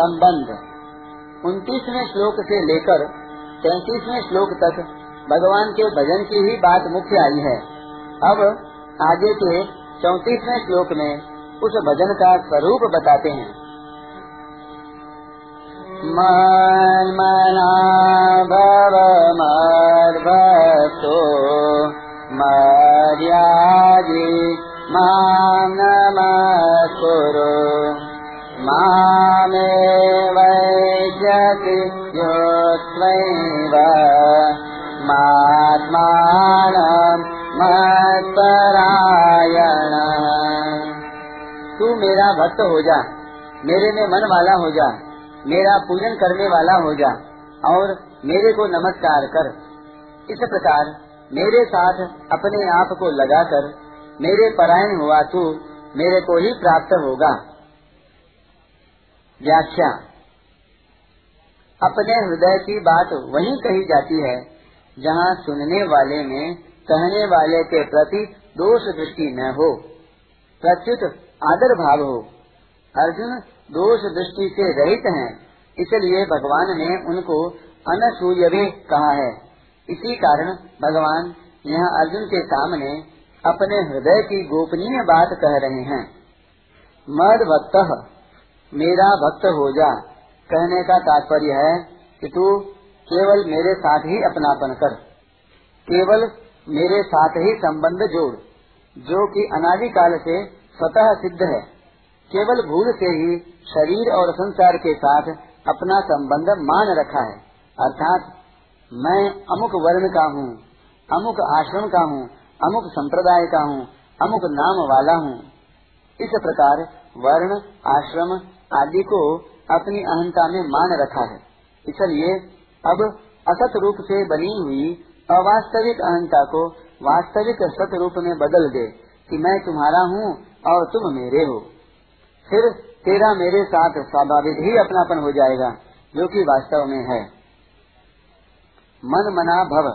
संबंध। उनतीसवें श्लोक से लेकर तैतीसवें श्लोक तक भगवान के भजन की ही बात मुख्य आई है। अब आगे के चौतीसवें श्लोक में उस भजन का स्वरूप बताते हैं। मन मना भव मर्भक्तो मर्यादि माँ मत्परायण। तू मेरा भक्त हो जा, मेरे में मन वाला हो जा, मेरा पूजन करने वाला हो जा, और मेरे को नमस्कार कर। इस प्रकार मेरे साथ अपने आप को लगाकर मेरे परायण हुआ तू मेरे को ही प्राप्त होगा। व्याख्या। अपने हृदय की बात वही कही जाती है, जहाँ सुनने वाले में कहने वाले के प्रति दोष दृष्टि न हो, प्रत्युत आदर भाव हो। अर्जुन दोष दृष्टि से रहित हैं, इसलिए भगवान ने उनको अनसूय भी कहा है। इसी कारण भगवान यहाँ अर्जुन के सामने अपने हृदय की गोपनीय बात कह रहे हैं। मद भक्त मेरा भक्त हो जा। कहने का तात्पर्य है कि तू केवल मेरे साथ ही अपनापन कर। केवल मेरे साथ ही संबंध जोड़, जो कि अनादिकाल से स्वतः सिद्ध है। केवल भूल से ही शरीर और संसार के साथ अपना संबंध मान रखा है। अर्थात मैं अमुक वर्ण का हूँ, अमुक आश्रम का हूँ, अमुक संप्रदाय का हूँ, अमुक नाम वाला हूँ। इस प्रकार वर्ण, आश्रम आदि को अपनी अहंता में मान रखा है। इसलिए अब असत रूप से बनी हुई अवास्तविक अहंता को वास्तविक सत रूप में बदल दे कि मैं तुम्हारा हूँ और तुम मेरे हो। फिर तेरा मेरे साथ स्वाभाविक ही अपनापन हो जाएगा, जो कि वास्तव में है। मन मना भव।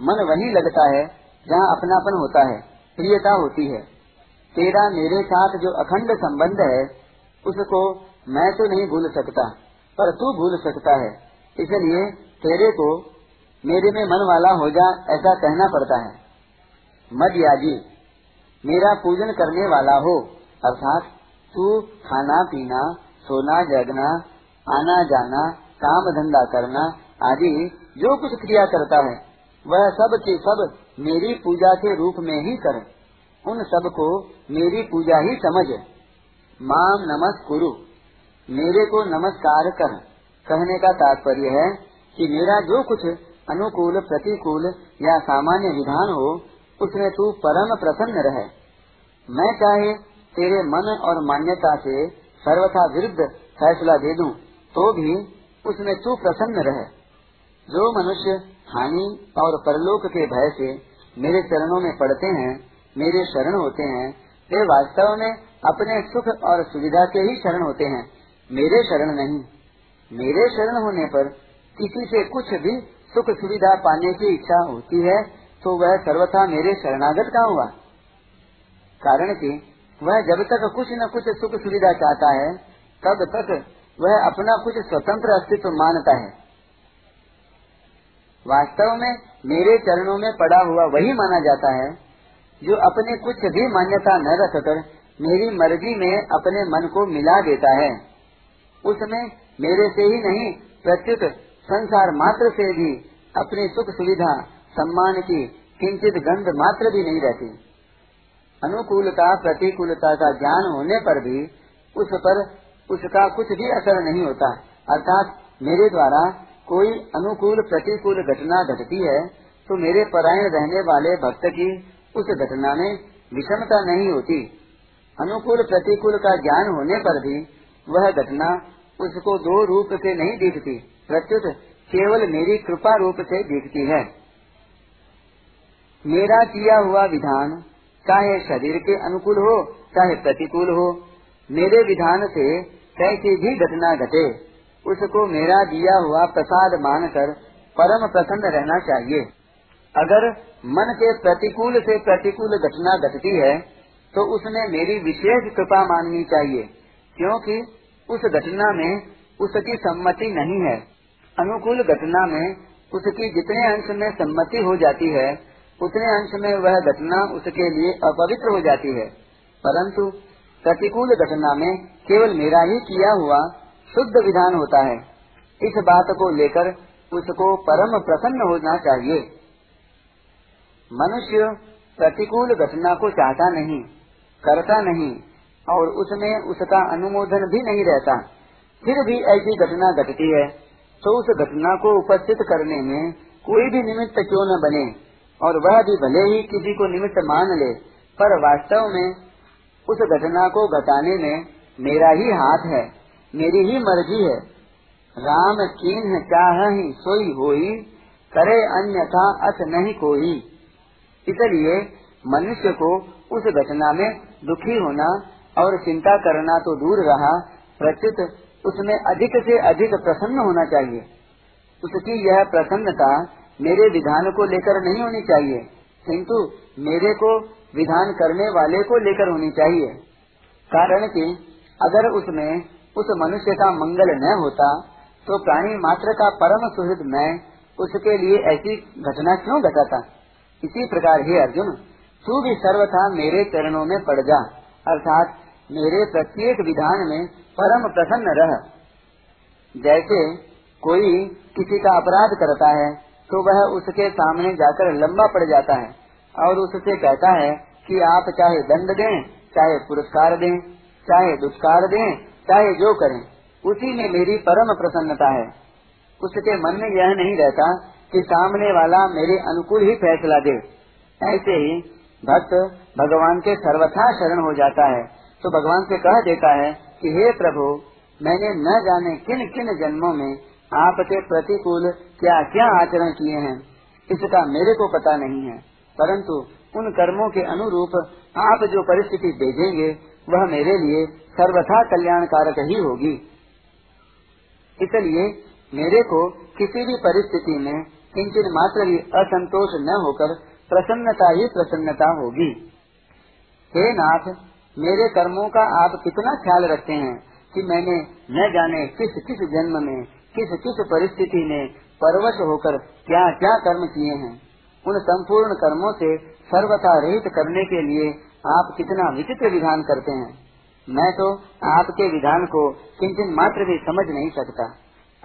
मन वही लगता है जहाँ अपनापन होता है, प्रियता होती है। तेरा मेरे साथ जो अखंड संबंध है उसको मैं तो नहीं भूल सकता, पर तू भूल सकता है। इसलिए तेरे को मेरे में मन वाला हो जा ऐसा कहना पड़ता है। मद याजी मेरा पूजन करने वाला हो, अर्थात तू खाना पीना, सोना जगना, आना जाना, काम धंधा करना आदि जो कुछ क्रिया करता है, वह सब के सब मेरी पूजा के रूप में ही कर। उन सबको मेरी पूजा ही समझ। माम नमस कुरु मेरे को नमस्कार कर। कहने का तात्पर्य है कि मेरा जो कुछ अनुकूल, प्रतिकूल या सामान्य विधान हो, उसमें तू परम प्रसन्न रहे। मैं चाहे तेरे मन और मान्यता से सर्वथा विरुद्ध फैसला दे दूँ तो भी उसमें तू प्रसन्न रहे। जो मनुष्य हानि और परलोक के भय से मेरे चरणों में पड़ते हैं, मेरे शरण होते हैं, वे वास्तव में अपने सुख और सुविधा के ही शरण होते हैं। मेरे शरण नहीं। मेरे शरण होने पर किसी से कुछ भी सुख सुविधा पाने की इच्छा होती है तो वह सर्वथा मेरे शरणागत का हुआ? कारण कि वह जब तक कुछ न कुछ सुख सुविधा चाहता है, तब तक वह अपना कुछ स्वतंत्र अस्तित्व मानता है। वास्तव में मेरे चरणों में पड़ा हुआ वही माना जाता है, जो अपने कुछ भी मान्यता न रखकर मेरी मर्ज़ी में अपने मन को मिला देता है। उसमें मेरे से ही नहीं, प्रत्युत संसार मात्र से भी अपनी सुख सुविधा, सम्मान की किंचित गंध मात्र भी नहीं रहती। अनुकूलता, प्रतिकूलता का ज्ञान होने पर भी उस पर उसका कुछ भी असर नहीं होता। अर्थात मेरे द्वारा कोई अनुकूल, प्रतिकूल घटना घटती है तो मेरे परायण रहने वाले भक्त की उस घटना में विषमता नहीं होती। अनुकूल प्रतिकूल का ज्ञान होने पर भी वह घटना उसको दो रूप से नहीं दिखती, प्रत्युत केवल मेरी कृपा रूप से दिखती है। मेरा किया हुआ विधान चाहे शरीर के अनुकूल हो, चाहे प्रतिकूल हो, मेरे विधान से कैसी भी घटना घटे, उसको मेरा दिया हुआ प्रसाद मानकर परम प्रसन्न रहना चाहिए। अगर मन के प्रतिकूल से प्रतिकूल घटना घटती है तो उसने मेरी विशेष कृपा माननी चाहिए, क्योंकि उस घटना में उसकी सम्मति नहीं है। अनुकूल घटना में उसकी जितने अंश में सम्मति हो जाती है, उतने अंश में वह घटना उसके लिए अपवित्र हो जाती है। परंतु प्रतिकूल घटना में केवल मेरा ही किया हुआ शुद्ध विधान होता है। इस बात को लेकर उसको परम प्रसन्न होना चाहिए। मनुष्य प्रतिकूल घटना को चाहता नहीं। करता नहीं और उसमें उसका अनुमोदन भी नहीं रहता। फिर भी ऐसी घटना घटती है तो उस घटना को उपस्थित करने में कोई भी निमित्त क्यों न बने, और वह भी भले ही किसी को निमित्त मान ले, पर वास्तव में उस घटना को घटाने में मेरा ही हाथ है, मेरी ही मर्ज़ी है। राम कीन चाह ही सोई होई, करे अन्यथा अथ नहीं कोई। इसलिए मनुष्य को उस घटना में दुखी होना और चिंता करना तो दूर रहा, प्रचित उसमें अधिक से अधिक प्रसन्न होना चाहिए। उसकी यह प्रसन्नता मेरे विधान को लेकर नहीं होनी चाहिए, किंतु मेरे को विधान करने वाले को लेकर होनी चाहिए। कारण कि अगर उसमें उस मनुष्य का मंगल न होता तो प्राणी मात्र का परम सुहृद मैं उसके लिए ऐसी घटना क्यों घटाता? इसी प्रकार ही अर्जुन तू भी सर्वथा मेरे चरणों में पड़ जा। अर्थात मेरे प्रत्येक विधान में परम प्रसन्न रह। जैसे कोई किसी का अपराध करता है तो वह उसके सामने जाकर लंबा पड़ जाता है और उससे कहता है कि आप चाहे दंड दें, चाहे पुरस्कार दें, चाहे दुष्कार दें, चाहे जो करें, उसी में मेरी परम प्रसन्नता है। उसके मन में यह नहीं रहता कि सामने वाला मेरे अनुकूल ही फैसला दे। ऐसे ही भक्त भगवान के सर्वथा शरण हो जाता है। तो भगवान से कह देता है कि, हे प्रभु, मैंने न जाने किन किन जन्मों में आपके प्रतिकूल क्या क्या आचरण किए हैं। इसका मेरे को पता नहीं है, परंतु उन कर्मों के अनुरूप आप जो परिस्थिति भेजेंगे, वह मेरे लिए सर्वथा कल्याणकारक ही होगी। इसलिए मेरे को किसी भी परिस्थिति में किंचन मात्र भी असंतोष न होकर प्रसन्नता ही प्रसन्नता होगी। हे नाथ, मेरे कर्मों का आप कितना ख्याल रखते हैं कि मैंने न जाने किस किस जन्म में, किस किस परिस्थिति में परवश होकर क्या क्या कर्म किए हैं। उन संपूर्ण कर्मों से सर्वथा रहित करने के लिए आप कितना विचित्र विधान करते हैं। मैं तो आपके विधान को किंचन मात्र भी समझ नहीं सकता।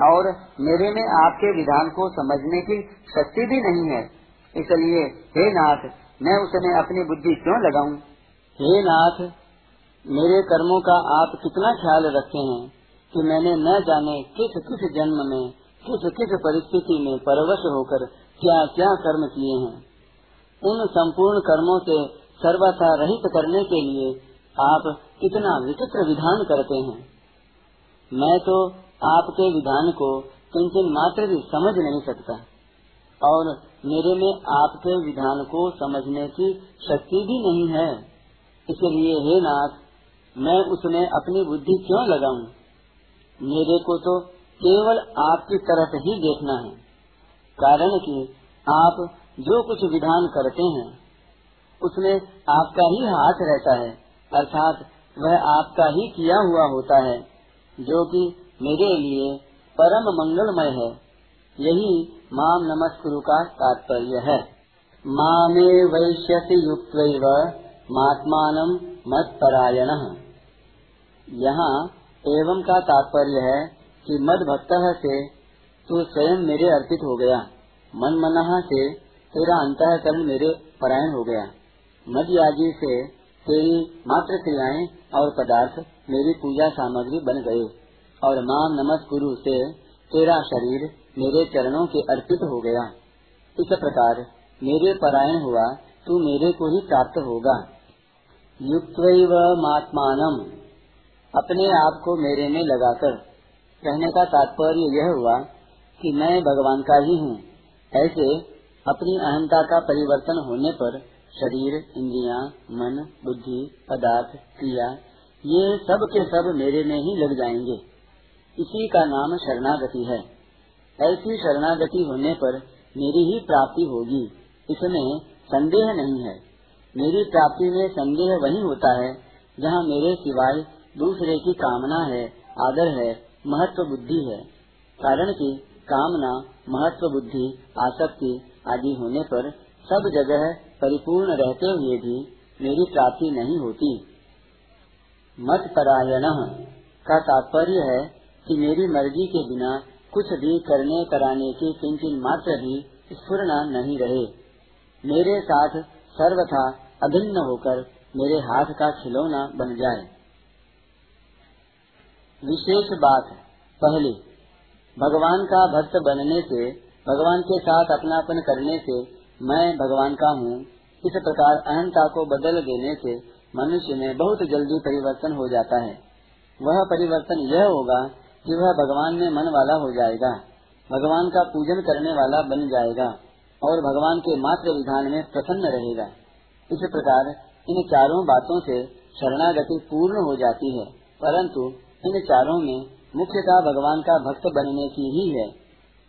और मेरे में आपके विधान को समझने की शक्ति भी नहीं है। इसलिए, हे नाथ, मैं उसमें अपनी बुद्धि क्यों लगाऊँ? हे नाथ, मेरे कर्मों का आप कितना ख्याल रखे हैं कि मैंने न जाने किस किस जन्म में, किस किस परिस्थिति में परवश होकर क्या क्या कर्म किए हैं। उन संपूर्ण कर्मों से सर्वथा रहित करने के लिए आप कितना विचित्र विधान करते हैं। मैं तो आपके विधान को किंचन मात्र भी समझ नहीं सकता। और मेरे में आपके विधान को समझने की शक्ति भी नहीं है। इसलिए हे नाथ, मैं उसमें अपनी बुद्धि क्यों लगाऊँ? मेरे को तो केवल आपकी तरफ़ ही देखना है। कारण कि आप जो कुछ विधान करते हैं, उसमें आपका ही हाथ रहता है, अर्थात वह आपका ही किया हुआ होता है, जो कि मेरे लिए परम मंगलमय है। यही माम नमस्कुरु का तात्पर्य है। मामे वैश्यति युक्त महात्मान मत परायण यहाँ एवं का तात्पर्य है कि मद भक्त से तू स्वयं मेरे अर्पित हो गया। मन मना से तेरा अंतकरण मेरे परायण हो गया। मद याजी से तेरी मात्र क्रियाएँ और पदार्थ मेरी पूजा सामग्री बन गए। और माम नमस गुरु से तेरा शरीर मेरे चरणों के अर्पित हो गया। इस प्रकार मेरे परायण हुआ, तू मेरे को ही प्राप्त होगा। युक्त महात्मान अपने आप को मेरे में लगाकर। कहने का तात्पर्य यह हुआ कि मैं भगवान का ही हूँ। ऐसे अपनी अहंता का परिवर्तन होने पर शरीर, इंद्रिया, मन, बुद्धि, पदार्थ, क्रिया, ये सब के सब मेरे में ही लग जाएँगे। इसी का नाम शरणागति है। ऐसी शरणागति होने पर मेरी ही प्राप्ति होगी। इसमें संदेह नहीं है। मेरी प्राप्ति में संदेह वही होता है, जहाँ मेरे सिवाय दूसरे की कामना है, आदर है, महत्व बुद्धि है। कारण कि कामना, महत्व बुद्धि, आसक्ति आदि होने पर सब जगह परिपूर्ण रहते हुए भी मेरी प्राप्ति नहीं होती। मत परायण का तात्पर्य है कि मेरी मर्ज़ी के बिना कुछ भी करने कराने की किंचन मात्र भी स्फुरना नहीं रहे। मेरे साथ सर्वथा अभिन्न होकर मेरे हाथ का खिलौना बन जाए। विशेष बात, पहली, भगवान का भक्त बनने से, भगवान के साथ अपनापन करने से मैं भगवान का हूँ। इस प्रकार अहंता को बदल देने से मनुष्य में बहुत जल्दी परिवर्तन हो जाता है। वह परिवर्तन यह होगा कि वह भगवान में मन वाला हो जाएगा। भगवान का पूजन करने वाला बन जाएगा और भगवान के मात्र विधान में प्रसन्न रहेगा। इस प्रकार इन चारों बातों से शरणागति पूर्ण हो जाती है। परंतु इन चारों में मुख्यता भगवान का भक्त बनने की ही है।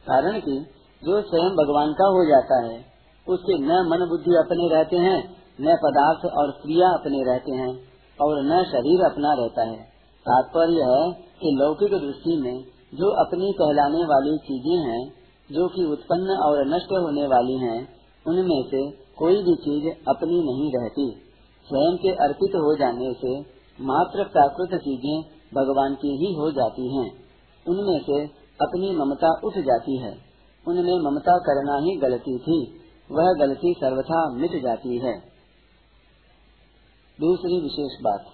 कारण कि जो स्वयं भगवान का हो जाता है, उसके न मन बुद्धि अपने रहते हैं, न पदार्थ और क्रिया अपने रहते हैं और न शरीर अपना रहता है। तात्पर्य है कि लौकिक दृष्टि में जो अपनी कहलाने वाली चीज़ें हैं जो कि उत्पन्न और नष्ट होने वाली हैं, उनमें से कोई भी चीज़ अपनी नहीं रहती। स्वयं के अर्पित हो जाने से मात्र प्राकृत चीज़ें भगवान की ही हो जाती हैं। उनमें से अपनी ममता उठ जाती है। उनमें ममता करना ही गलती थी। वह गलती सर्वथा मिट जाती है। दूसरी विशेष बात।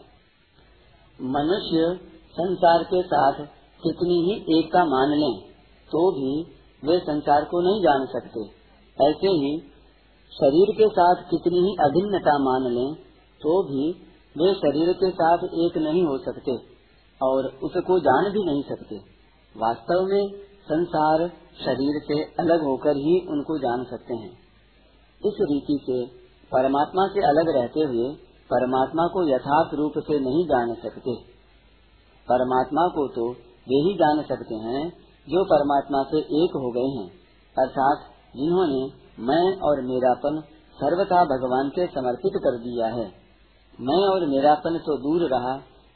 मनुष्य संसार के साथ कितनी ही एकता मान लें तो भी वे संसार को नहीं जान सकते। ऐसे ही शरीर के साथ कितनी ही अभिन्नता मान लें तो भी वे शरीर के साथ एक नहीं हो सकते और उसको जान भी नहीं सकते। वास्तव में संसार शरीर से अलग होकर ही उनको जान सकते हैं। इस रीति से परमात्मा से अलग रहते हुए परमात्मा को यथार्थ रूप से नहीं जान सकते। परमात्मा को तो वे ही जान सकते हैं जो परमात्मा से एक हो गए हैं। अर्थात जिन्होंने मैं और मेरापन सर्वथा भगवान के समर्पित कर दिया है। मैं और मेरापन तो दूर रहा।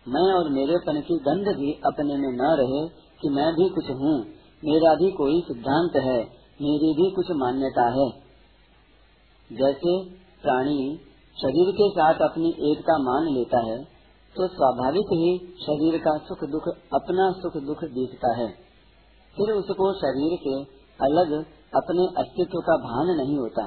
मैं और मेरेपन की गंध भी अपने में न रहे कि मैं भी कुछ हूँ। मेरा भी कोई सिद्धांत है। मेरी भी कुछ मान्यता है। जैसे प्राणी शरीर के साथ अपनी एकता मान लेता है तो स्वाभाविक ही शरीर का सुख दुख अपना सुख दुख दिखता है। फिर उसको शरीर के अलग अपने अस्तित्व का भान नहीं होता।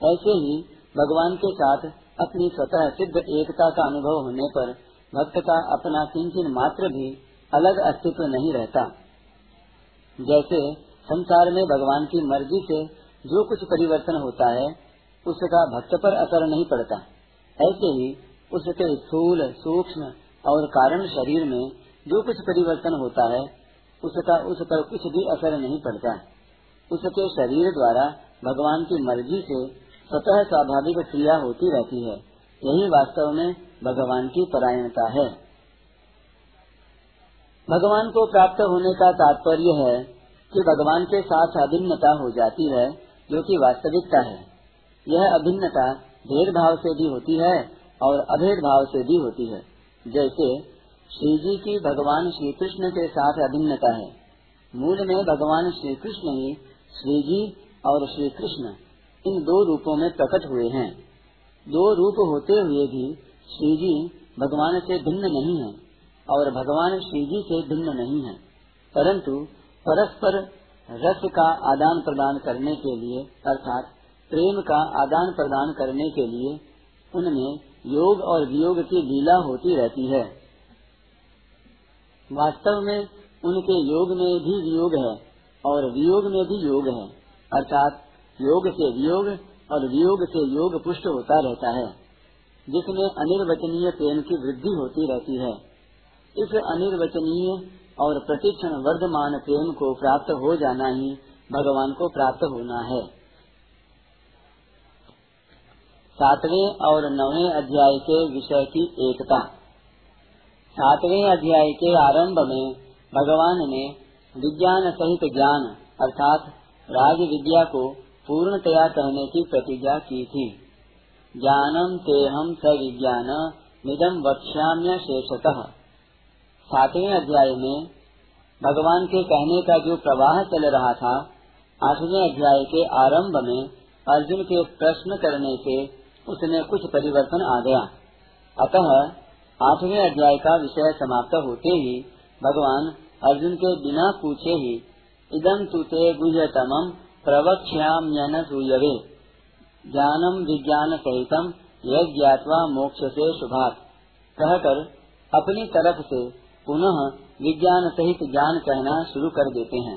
ऐसे ही भगवान के साथ अपनी स्वतः सिद्ध एकता का अनुभव होने पर भक्त का अपना किंचन मात्र भी अलग अस्तित्व नहीं रहता। जैसे संसार में भगवान की मर्ज़ी से जो कुछ परिवर्तन होता है उसका भक्त पर असर नहीं पड़ता। ऐसे ही उसके स्थूल, सूक्ष्म और कारण शरीर में जो कुछ परिवर्तन होता है, उसका, उस पर कुछ भी असर नहीं पड़ता। उसके शरीर द्वारा भगवान की मर्ज़ी से स्वतः स्वाभाविक क्रिया होती रहती है। यही वास्तव में भगवान की परायणता है। भगवान को प्राप्त होने का तात्पर्य है कि भगवान के साथ अभिन्नता हो जाती है, जो कि वास्तविकता है। यह अभिन्नता भेदभाव से भी होती है और अभेद भाव से भी होती है। जैसे श्री जी की भगवान श्री कृष्ण के साथ अभिन्नता है। मूल में भगवान श्री कृष्ण ही श्री जी और श्री कृष्ण इन दो रूपों में प्रकट हुए हैं। दो रूप होते हुए भी श्री जी भगवान से भिन्न नहीं है और भगवान श्री जी से भिन्न नहीं है। परंतु परस्पर रस का आदान प्रदान करने के लिए, अर्थात प्रेम का आदान प्रदान करने के लिए उनमें योग और वियोग की लीला होती रहती है। वास्तव में उनके योग में भी वियोग है और वियोग में भी योग है। अर्थात योग से वियोग और वियोग से योग पुष्ट होता रहता है, जिसमें अनिर्वचनीय प्रेम की वृद्धि होती रहती है। इस अनिर्वचनीय और प्रतिक्षण वर्धमान प्रेम को प्राप्त हो जाना ही भगवान को प्राप्त होना है। सातवें और नवे अध्याय के विषय की एकता। सातवें अध्याय के आरंभ में भगवान ने विज्ञान सहित ज्ञान अर्थात राज विद्या को पूर्णतया कहने की प्रतिज्ञा की थी। ज्ञानम तेहम विज्ञान निदम वक्ष्याम्य शेषतः। सातवें अध्याय में भगवान के कहने का जो प्रवाह चल रहा था, आठवें अध्याय के आरंभ में अर्जुन के प्रश्न करने से उसमें कुछ परिवर्तन आ गया। अतः आठवें अध्याय का विषय समाप्त होते ही भगवान अर्जुन के बिना पूछे ही इदम तुते गुह्यतम प्रवक्ष्याम्यन सूयवे ज्ञानम विज्ञान सहितम यह ज्ञातवा मोक्ष से शुभात। कहकर अपनी तरफ़ से पुनः विज्ञान सहित ज्ञान कहना शुरू कर देते हैं।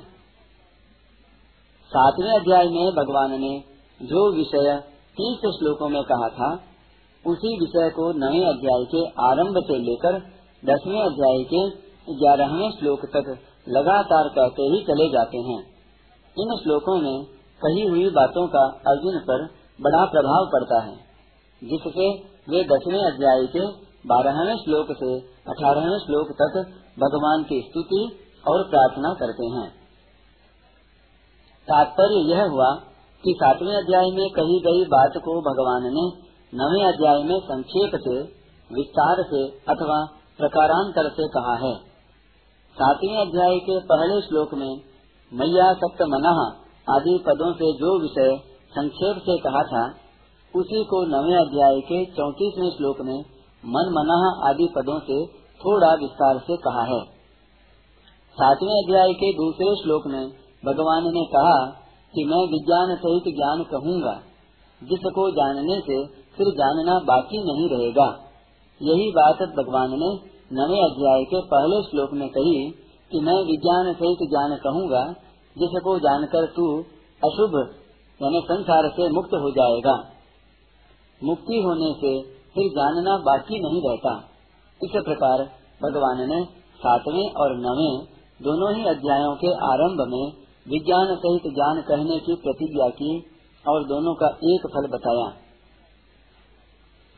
सातवें अध्याय में भगवान ने जो विषय तीस श्लोकों में कहा था, उसी विषय को नवे अध्याय के आरंभ से लेकर दसवें अध्याय के ग्यारहवें श्लोक तक लगातार कहते ही चले जाते हैं। इन श्लोकों में कही हुई बातों का अर्जुन पर बड़ा प्रभाव पड़ता है, जिससे वे दसवें अध्याय के बारहवें श्लोक से अठारहवें श्लोक तक भगवान की स्तुति और प्रार्थना करते हैं। तात्पर्य यह हुआ कि सातवें अध्याय में कही गई बात को भगवान ने नवे अध्याय में संक्षेप से, विस्तार से अथवा प्रकारांतर से कहा है। सातवें अध्याय के पहले श्लोक में मैया सप्त मना आदि पदों से जो विषय संक्षेप से कहा था, उसी को नवे अध्याय के चौतीसवें श्लोक में मन मना आदि पदों से थोड़ा विस्तार से कहा है। सातवें अध्याय के दूसरे श्लोक में भगवान ने कहा कि मैं विज्ञान सहित ज्ञान कहूँगा, जिसको जानने से फिर जानना बाकी नहीं रहेगा। यही बात भगवान ने नवे अध्याय के पहले श्लोक में कही कि मैं विज्ञान सहित ज्ञान कहूँगा, जिसको जानकर तू अशुभ, यानी संसार से मुक्त हो जाएगा। मुक्ति होने से फिर जानना बाकी नहीं रहता। इस प्रकार भगवान ने सातवें और नवे दोनों ही अध्यायों के आरंभ में विज्ञान सहित ज्ञान कहने की प्रतिज्ञा की और दोनों का एक फल बताया।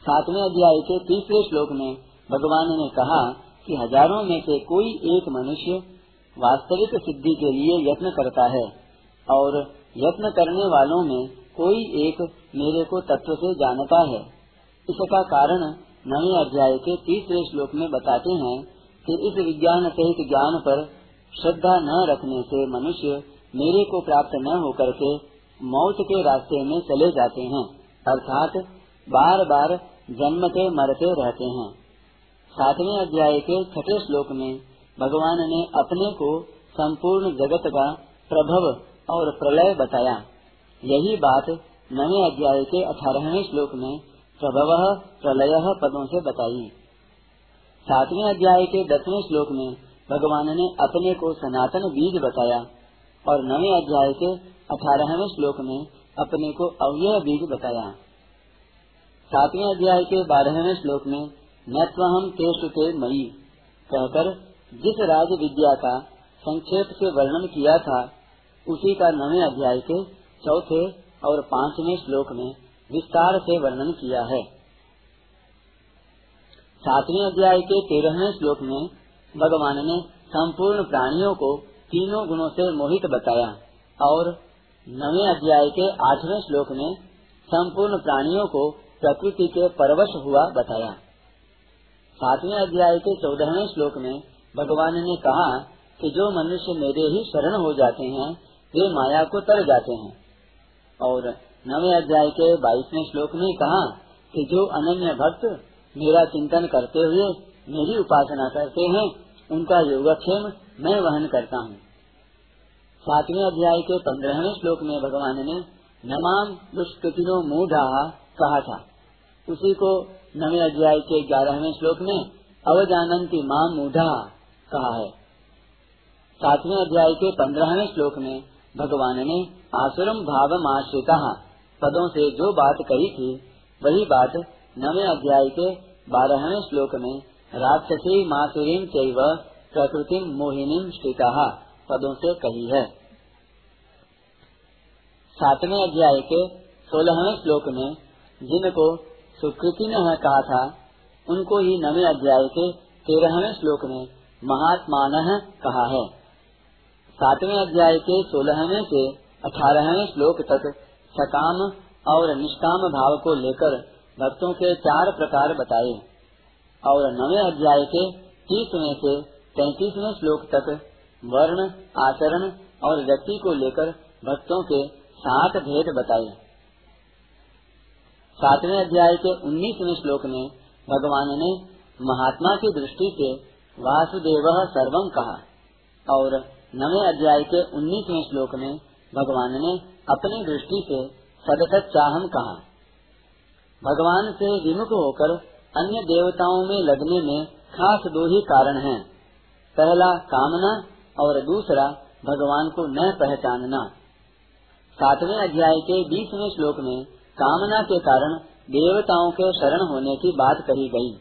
सातवें अध्याय के तीसरे श्लोक में भगवान ने कहा कि हज़ारों में से कोई एक मनुष्य वास्तविक सिद्धि के लिए यत्न करता है और यत्न करने वालों में कोई एक मेरे को तत्व से जानता है। इसका कारण नवे अध्याय के तीसरे श्लोक में बताते हैं कि इस विज्ञान सहित ज्ञान पर श्रद्धा न रखने से मनुष्य मेरे को प्राप्त न होकर के मौत के रास्ते में चले जाते हैं, अर्थात बार बार जन्मते मरते रहते हैं। सातवें अध्याय के छठे श्लोक में भगवान ने अपने को संपूर्ण जगत का प्रभव और प्रलय बताया। यही बात नवे अध्याय के अठारहवें श्लोक में प्रभव प्रलय पदों से बताई। सातवें अध्याय के दसवें श्लोक में भगवान ने अपने को सनातन बीज बताया। और नवे अध्याय के अठारहवें श्लोक में अपने को अव्यय बीज बताया। सातवें अध्याय के बारहवें श्लोक में नत्वहम ते मई कहकर, जिस राज विद्या का संक्षेप से वर्णन किया था, उसी का नवे अध्याय के चौथे और पाँचवें श्लोक में विस्तार से वर्णन किया है। सातवें अध्याय के तेरहवें श्लोक में भगवान ने संपूर्ण प्राणियों को तीनों गुणों से मोहित बताया और नवे अध्याय के आठवें श्लोक में संपूर्ण प्राणियों को प्रकृति के परवश हुआ बताया। सातवें अध्याय के चौदहवें श्लोक में भगवान ने कहा कि जो मनुष्य मेरे ही शरण हो जाते हैं, वे माया को तर जाते हैं। और नवे अध्याय के बाईसवें श्लोक में कहा कि जो अनन्य भक्त मेरा चिंतन करते हुए मेरी उपासना करते हैं उनका योगक्षेम मैं वहन करता हूँ। सातवें अध्याय के पंद्रहवें श्लोक में भगवान ने नमाम दुष्कृतिनो मूढ़ा कहा था। उसी को नवे अध्याय के ग्यारहवें श्लोक में अवजानंती माँ मूढ़ा कहा है। सातवें अध्याय के पंद्रहवें श्लोक में भगवान ने आसुरम भाव आश्रिता पदों से जो बात कही थी, वही बात नवे अध्याय के बारहवें श्लोक में राक्षसी मासुरीम चैव प्रकृति मोहिनी श्रीता पदों से कही है। सातवें अध्याय के सोलहवें श्लोक में, जिनको सुकृति ने कहा था, उनको ही नवे अध्याय के तेरहवें श्लोक में महात्मान कहा है। सातवें अध्याय के सोलहवें से अठारहवें श्लोक तक सकाम और निष्काम भाव को लेकर भक्तों के चार प्रकार बताए। और नवे अध्याय के तीसवें से तैतीसवें श्लोक तक वर्ण, आचरण और व्यक्ति को लेकर भक्तों के सात भेद बताए। सातवें अध्याय के उन्नीसवें श्लोक में भगवान ने महात्मा की दृष्टि से वासुदेव सर्वम कहा और नवे अध्याय के उन्नीसवें श्लोक में भगवान ने अपनी दृष्टि से सदसत चाहम कहा। भगवान से विमुख होकर अन्य देवताओं में लगने में खास दो ही कारण हैं। पहला, कामना, और दूसरा, भगवान को न पहचानना। सातवें अध्याय के बीसवें श्लोक में कामना के कारण देवताओं के शरण होने की बात कही गई।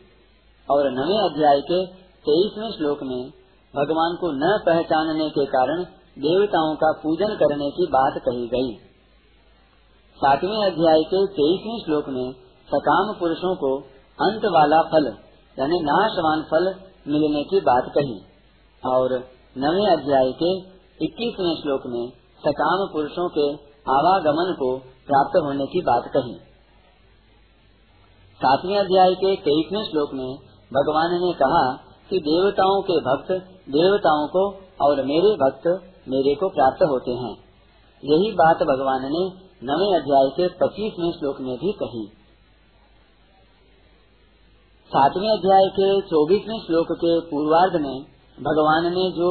और नवे अध्याय के तेईसवें श्लोक में भगवान को न पहचानने के कारण देवताओं का पूजन करने की बात कही गई। सातवें अध्याय के तेईसवें श्लोक में सकाम पुरुषों को अंत वाला फल, यानी नाशवान फल मिलने की बात कही। और नवे अध्याय के इक्कीसवें श्लोक में सकाम पुरुषों के आवागमन को प्राप्त होने की बात कही। सातवें अध्याय के तेईसवें श्लोक में भगवान ने कहा कि देवताओं के भक्त देवताओं को और मेरे भक्त मेरे को प्राप्त होते हैं। यही बात भगवान ने नवे अध्याय के पच्चीसवें श्लोक में भी कही। सातवें अध्याय के चौबीसवें श्लोक के पूर्वार्ध में भगवान ने जो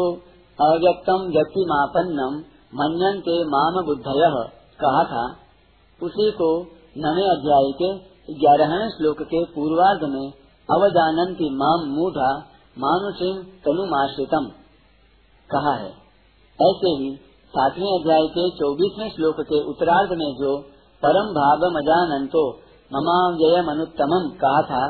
अव्यक्तम व्यक्ति मापन्नम मनन के माम बुद्धय कहा था, उसी को नवे अध्याय के ग्यारहवें श्लोक के पूर्वार्ध में अवजानन की माम मूढ़ा मानुषिम तनुमाश्रितम कहा है। ऐसे ही सातवें अध्याय के चौबीसवें श्लोक के उत्तरार्ध में जो परम भाव मजानंतो ममाव्यय मनुत्तम कहा था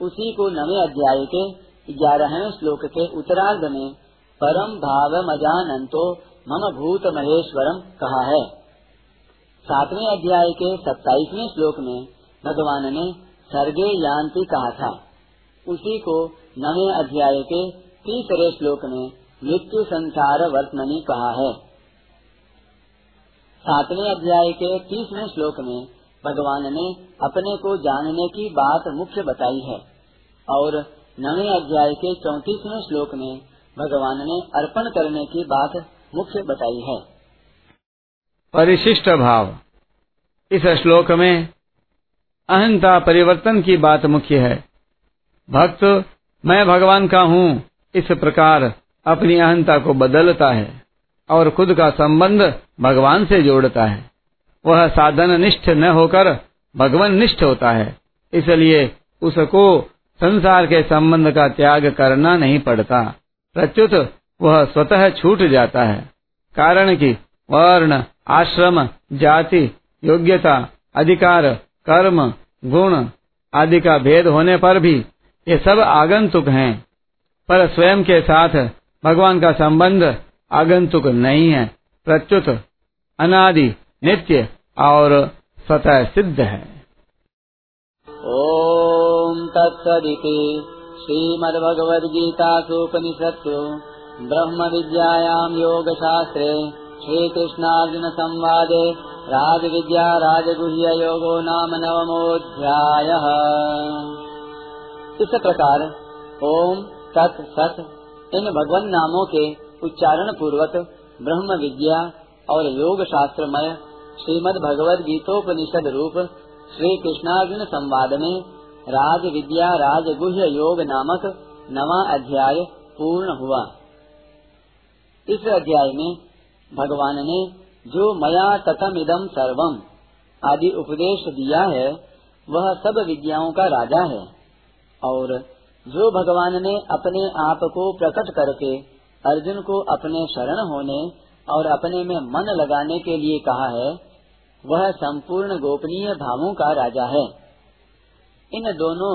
उसी को नवे अध्याय के ग्यारहवें श्लोक के उत्तरार्ध में परम भाव मजानंतो मम भूत महेश्वरम कहा है। सातवें अध्याय के सत्ताईसवें श्लोक में भगवान ने सर्गे यान्ति कहा था। उसी को नवे अध्याय के तीसरे श्लोक में मृत्यु संसार वर्तमनी कहा है। सातवें अध्याय के तीसवें श्लोक में भगवान ने अपने को जानने की बात मुख्य बताई है। और नवे अध्याय के चौतीसवें श्लोक में भगवान ने अर्पण करने की बात मुख्य बताई है। परिशिष्ट भाव। इस श्लोक में अहंता परिवर्तन की बात मुख्य है। भक्त, मैं भगवान का हूँ, इस प्रकार अपनी अहंता को बदलता है और खुद का संबंध भगवान से जोड़ता है। वह साधन निष्ठ न होकर भगवान निष्ठ होता है। इसलिए उसको संसार के संबंध का त्याग करना नहीं पड़ता। प्रत्युत वह स्वतः छूट जाता है। कारण कि वर्ण, आश्रम, जाति, योग्यता, अधिकार, कर्म, गुण आदि का भेद होने पर भी ये सब आगंतुक हैं। पर स्वयं के साथ भगवान का संबंध आगंतुक नहीं है। प्रत्युत अनादि नित्य और स्वतः सिद्ध है। ओम तत्सदिति श्रीमद्भगवद्गीतासूपनिषत्सु ब्रह्म विद्यायां योगशास्त्रे श्रीकृष्णार्जुन संवादे राज विद्या राजगुह्य योगो नाम नवमोध्याय इस प्रकार ओम तत् सत इन भगवान नामों के उच्चारण पूर्वक ब्रह्म विद्या और योग शास्त्र शास्त्रमय श्रीमद भगवद गीतोपनिषद रूप श्री कृष्णार्जुन संवाद में राज विद्या राजगुह्य योग नामक नवा अध्याय पूर्ण हुआ। इस अध्याय में भगवान ने जो मया तथम इदम सर्वम आदि उपदेश दिया है, वह सब विद्याओं का राजा है। और जो भगवान ने अपने आप को प्रकट करके अर्जुन को अपने शरण होने और अपने में मन लगाने के लिए कहा है वह संपूर्ण गोपनीय भावों का राजा है। इन दोनों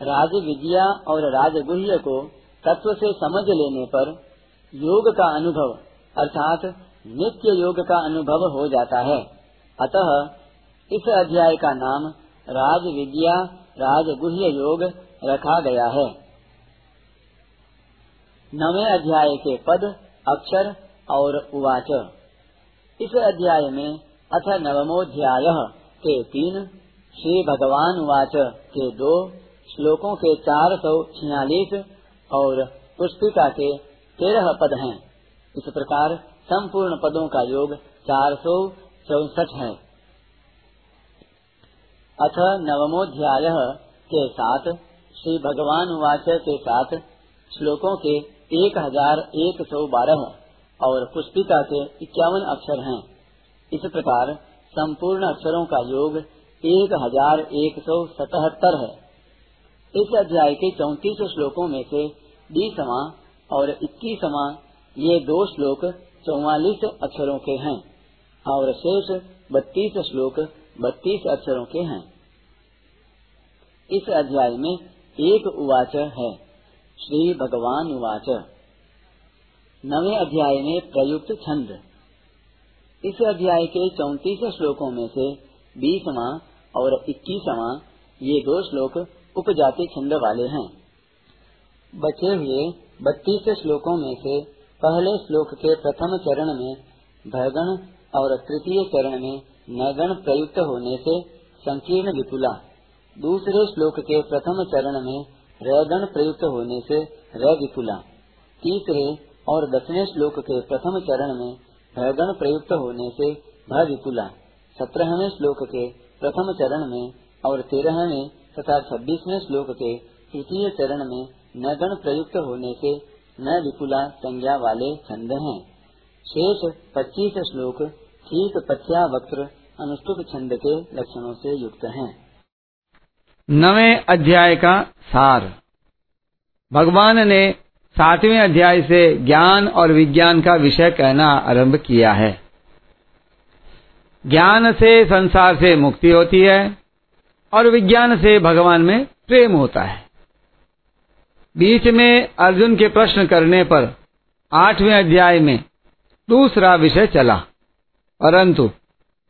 राज विद्या और राजगुह्य को तत्व से समझ लेने पर योग का अनुभव, अर्थात नित्य योग का अनुभव हो जाता है। अतः इस अध्याय का नाम राज विद्या राजगुह्य योग रखा गया है। नवे अध्याय के पद, अक्षर और उवाच। इस अध्याय में अथ नवमोध्याय के तीन। श्री भगवान वाच के दो। श्लोकों के चार सौ छियालीस और पुस्तिका के तेरह पद हैं। इस प्रकार संपूर्ण पदों का योग चार सौ चौसठ है। अथ नवमोध्याय के साथ श्री भगवान वाच के साथ श्लोकों के एक हज़ार एक सौ बारह और पुष्पिका के इक्यावन अक्षर हैं। इस प्रकार संपूर्ण अक्षरों का योग एक हज़ार एक सौ सतहत्तर है। इस अध्याय के चौतीस श्लोकों में से बीसवा और इक्कीसवा ये दो श्लोक चौवालीस अक्षरों के हैं और शेष बत्तीस श्लोक बत्तीस अक्षरों के हैं। इस अध्याय में एक उवाच है, श्री भगवान उवाच। नवे अध्याय में प्रयुक्त छंद। इस अध्याय के चौतीस श्लोकों में से बीसवा और इक्कीसवा, ये दो श्लोक उपजाति छंद वाले हैं। बचे हुए बत्तीस श्लोकों में से पहले श्लोक के प्रथम चरण में भयगण और तृतीय चरण में नगण प्रयुक्त होने से संकीर्ण विपुला। दूसरे श्लोक के प्रथम चरण में रगण प्रयुक्त होने से र विपुला तीसरे और दसवें श्लोक के प्रथम चरण में भयगण प्रयुक्त होने से भ विपुला सत्रहवें श्लोक के प्रथम चरण में और तेरहवें तथा छब्बीसवें श्लोक के तृतीय चरण में नगण प्रयुक्त होने से न विपुला संज्ञा वाले छंद हैं। शेष पच्चीस श्लोक ठीक पथ्या वक्र अनुष्टुप छंद के लक्षणों से युक्त हैं। नवे अध्याय का सार। भगवान ने सातवें अध्याय से ज्ञान और विज्ञान का विषय कहना आरंभ किया है। ज्ञान से संसार से मुक्ति होती है और विज्ञान से भगवान में प्रेम होता है। बीच में अर्जुन के प्रश्न करने पर आठवें अध्याय में दूसरा विषय चला। परंतु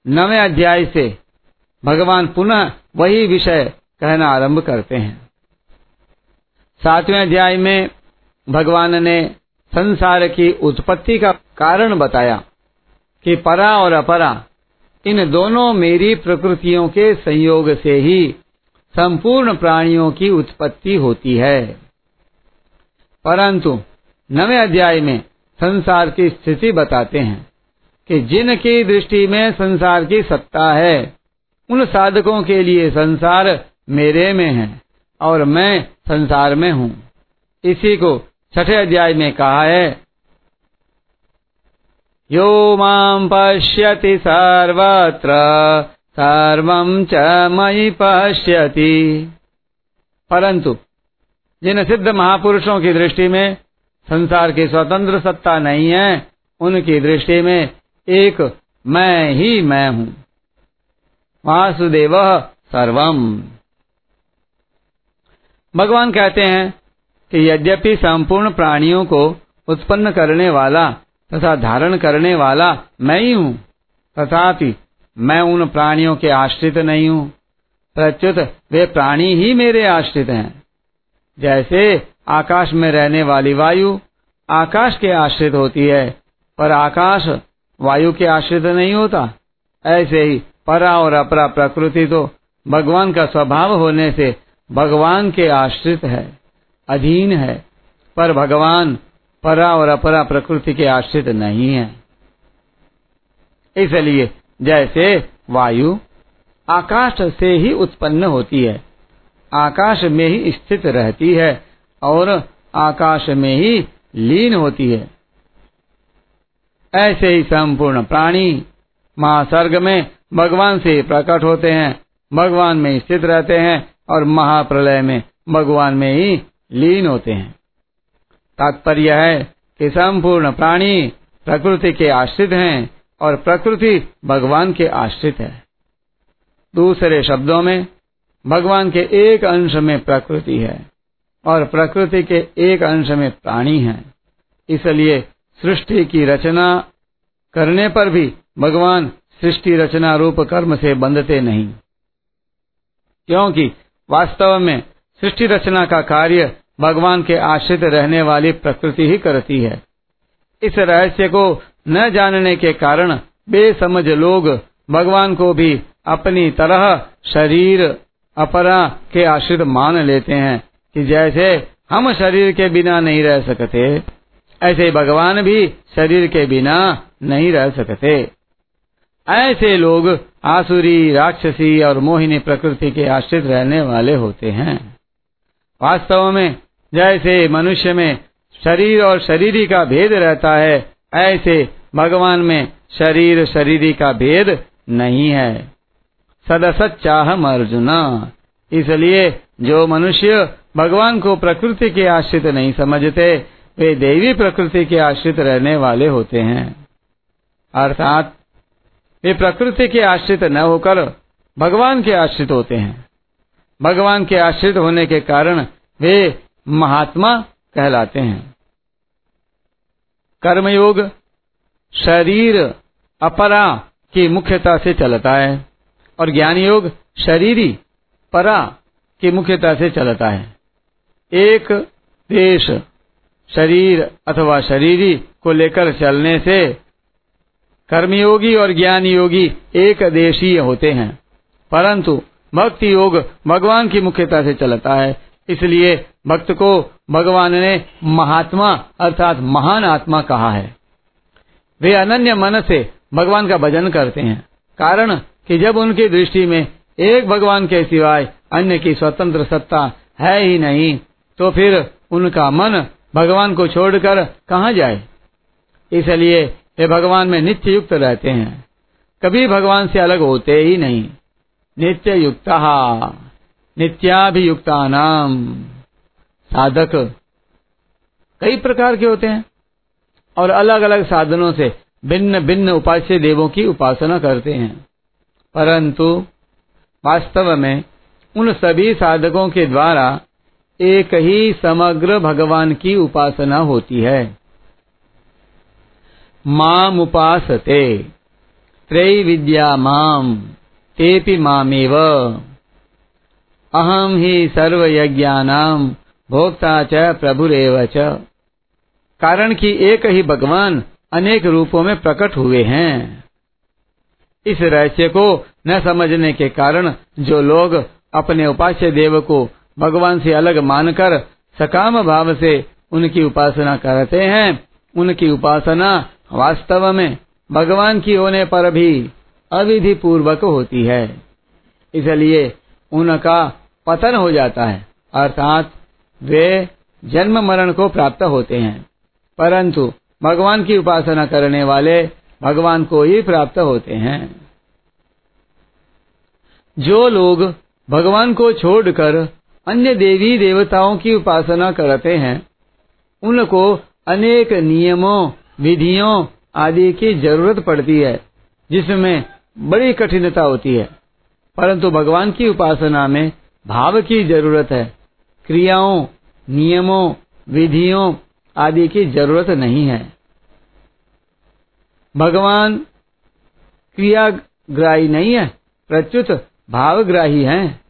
नवे अध्याय से भगवान पुनः वही विषय कहना आरंभ करते हैं। सातवें अध्याय में भगवान ने संसार की उत्पत्ति का कारण बताया कि परा और अपरा, इन दोनों मेरी प्रकृतियों के संयोग से ही संपूर्ण प्राणियों की उत्पत्ति होती है। परंतु नवे अध्याय में संसार की स्थिति बताते हैं कि जिनकी दृष्टि में संसार की सत्ता है, उन साधकों के लिए संसार मेरे में है और मैं संसार में हूँ। इसी को छठे अध्याय में कहा है, यो माम पश्यति सर्वत्र, सर्वं च मयि पश्यति। परंतु, जिन सिद्ध महापुरुषों की दृष्टि में संसार की स्वतंत्र सत्ता नहीं है, उनकी दृष्टि में एक मैं ही मैं हूँ। वासुदेव सर्वम। भगवान कहते हैं यद्यपि संपूर्ण प्राणियों को उत्पन्न करने वाला तथा धारण करने वाला मैं ही हूँ, तथापि मैं उन प्राणियों के आश्रित नहीं हूँ। प्रत्युत वे प्राणी ही मेरे आश्रित हैं। जैसे आकाश में रहने वाली वायु आकाश के आश्रित होती है, पर आकाश वायु के आश्रित नहीं होता। ऐसे ही परा और अपरा प्रकृति तो भगवान का स्वभाव होने से भगवान के आश्रित है। अधीन है, पर भगवान परा और अपरा प्रकृति के आश्रित नहीं है। इसलिए जैसे वायु आकाश से ही उत्पन्न होती है, आकाश में ही स्थित रहती है और आकाश में ही लीन होती है। ऐसे ही संपूर्ण प्राणी महासर्ग में भगवान से प्रकट होते हैं, भगवान में स्थित रहते हैं और महाप्रलय में भगवान में ही लीन होते हैं। तात्पर्य है कि संपूर्ण प्राणी प्रकृति के आश्रित हैं और प्रकृति भगवान के आश्रित है। दूसरे शब्दों में, भगवान के एक अंश में प्रकृति है और प्रकृति के एक अंश में प्राणी है। इसलिए सृष्टि की रचना करने पर भी भगवान सृष्टि रचना रूप कर्म से बंधते नहीं। क्योंकि वास्तव में सृष्टि रचना का कार्य भगवान के आश्रित रहने वाली प्रकृति ही करती है। इस रहस्य को न जानने के कारण बेसमझ लोग भगवान को भी अपनी तरह शरीर अपरा के आश्रित मान लेते हैं कि जैसे हम शरीर के बिना नहीं रह सकते, ऐसे भगवान भी शरीर के बिना नहीं रह सकते। ऐसे लोग आसुरी, राक्षसी और मोहिनी प्रकृति के आश्रित रहने वाले होते हैं। वास्तव में जैसे मनुष्य में शरीर और शरीरी का भेद रहता है, ऐसे भगवान में शरीर शरीरी का भेद नहीं है। सदसच्चाह अर्जुना इसलिए जो मनुष्य भगवान को प्रकृति के आश्रित नहीं समझते, वे देवी प्रकृति के आश्रित रहने वाले होते हैं। अर्थात, वे प्रकृति के आश्रित न होकर भगवान के आश्रित होते हैं। भगवान के आश्रित होने के कारण वे महात्मा कहलाते हैं। कर्मयोग शरीर अपरा की मुख्यता से चलता है और ज्ञान योग शरीरी परा की मुख्यता से चलता है। एक देश शरीर अथवा शरीरी को लेकर चलने से कर्मयोगी और ज्ञान योगी एक देशीय होते हैं, परंतु भक्ति योग भगवान की मुख्यता से चलता है। इसलिए भक्त को भगवान ने महात्मा अर्थात महान आत्मा कहा है। वे अनन्य मन से भगवान का भजन करते हैं। कारण कि जब उनकी दृष्टि में एक भगवान के सिवाय अन्य की स्वतंत्र सत्ता है ही नहीं तो फिर उनका मन भगवान को छोड़कर कहाँ जाए? इसलिए वे भगवान में नित्य युक्त रहते हैं। कभी भगवान से अलग होते ही नहीं। नित्य युक्त नित्याभियुक्ता नाम साधक कई प्रकार के होते हैं और अलग अलग साधनों से भिन्न भिन्न उपास्य देवों की उपासना करते हैं। परंतु वास्तव में उन सभी साधकों के द्वारा एक ही समग्र भगवान की उपासना होती है। माम उपासते त्रैविद्या माम। तेपि मामेव। अहम ही सर्वयज्ञानाम भोक्ता च, प्रभुरेव च। कारण कि एक ही भगवान अनेक रूपों में प्रकट हुए हैं। इस रहस्य को न समझने के कारण जो लोग अपने उपास्य देव को भगवान से अलग मानकर सकाम भाव से उनकी उपासना करते हैं, उनकी उपासना वास्तव में भगवान की होने पर भी अविधि पूर्वक होती है। इसलिए उनका पतन हो जाता है, अर्थात वे जन्म मरण को प्राप्त होते हैं। परंतु भगवान की उपासना करने वाले भगवान को ही प्राप्त होते हैं। जो लोग भगवान को छोड़कर अन्य देवी देवताओं की उपासना करते हैं, उनको अनेक नियमों, विधियों आदि की ज़रूरत पड़ती है, जिसमें बड़ी कठिनता होती है। परंतु भगवान की उपासना में भाव की ज़रूरत है। क्रियाओं, नियमों, विधियों आदि की ज़रूरत नहीं है। भगवान क्रियाग्राही नहीं है प्रत्युत भावग्राही हैं।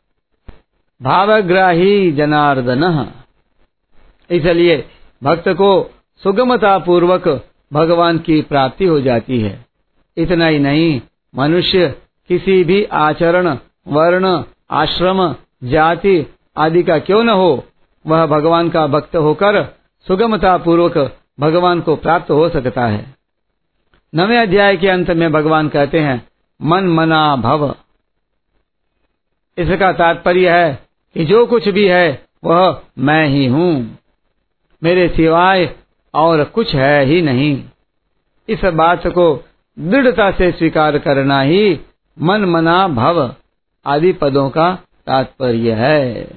भावग्राही जनार्दन। इसलिए भक्त को सुगमता पूर्वक भगवान की प्राप्ति हो जाती है। इतना ही नहीं मनुष्य, किसी भी आचरण, वर्ण, आश्रम, जाति आदि का क्यों न हो, वह भगवान का भक्त होकर सुगमता पूर्वक भगवान को प्राप्त हो सकता है। नवे अध्याय के अंत में भगवान कहते हैं, मन मना भव। इसका तात्पर्य है कि जो कुछ भी है, वह मैं ही हूँ। मेरे सिवाय और कुछ है ही नहीं। इस बात को दृढ़ता से स्वीकार करना ही मन मना भव। आदि पदों का तात्पर्य है।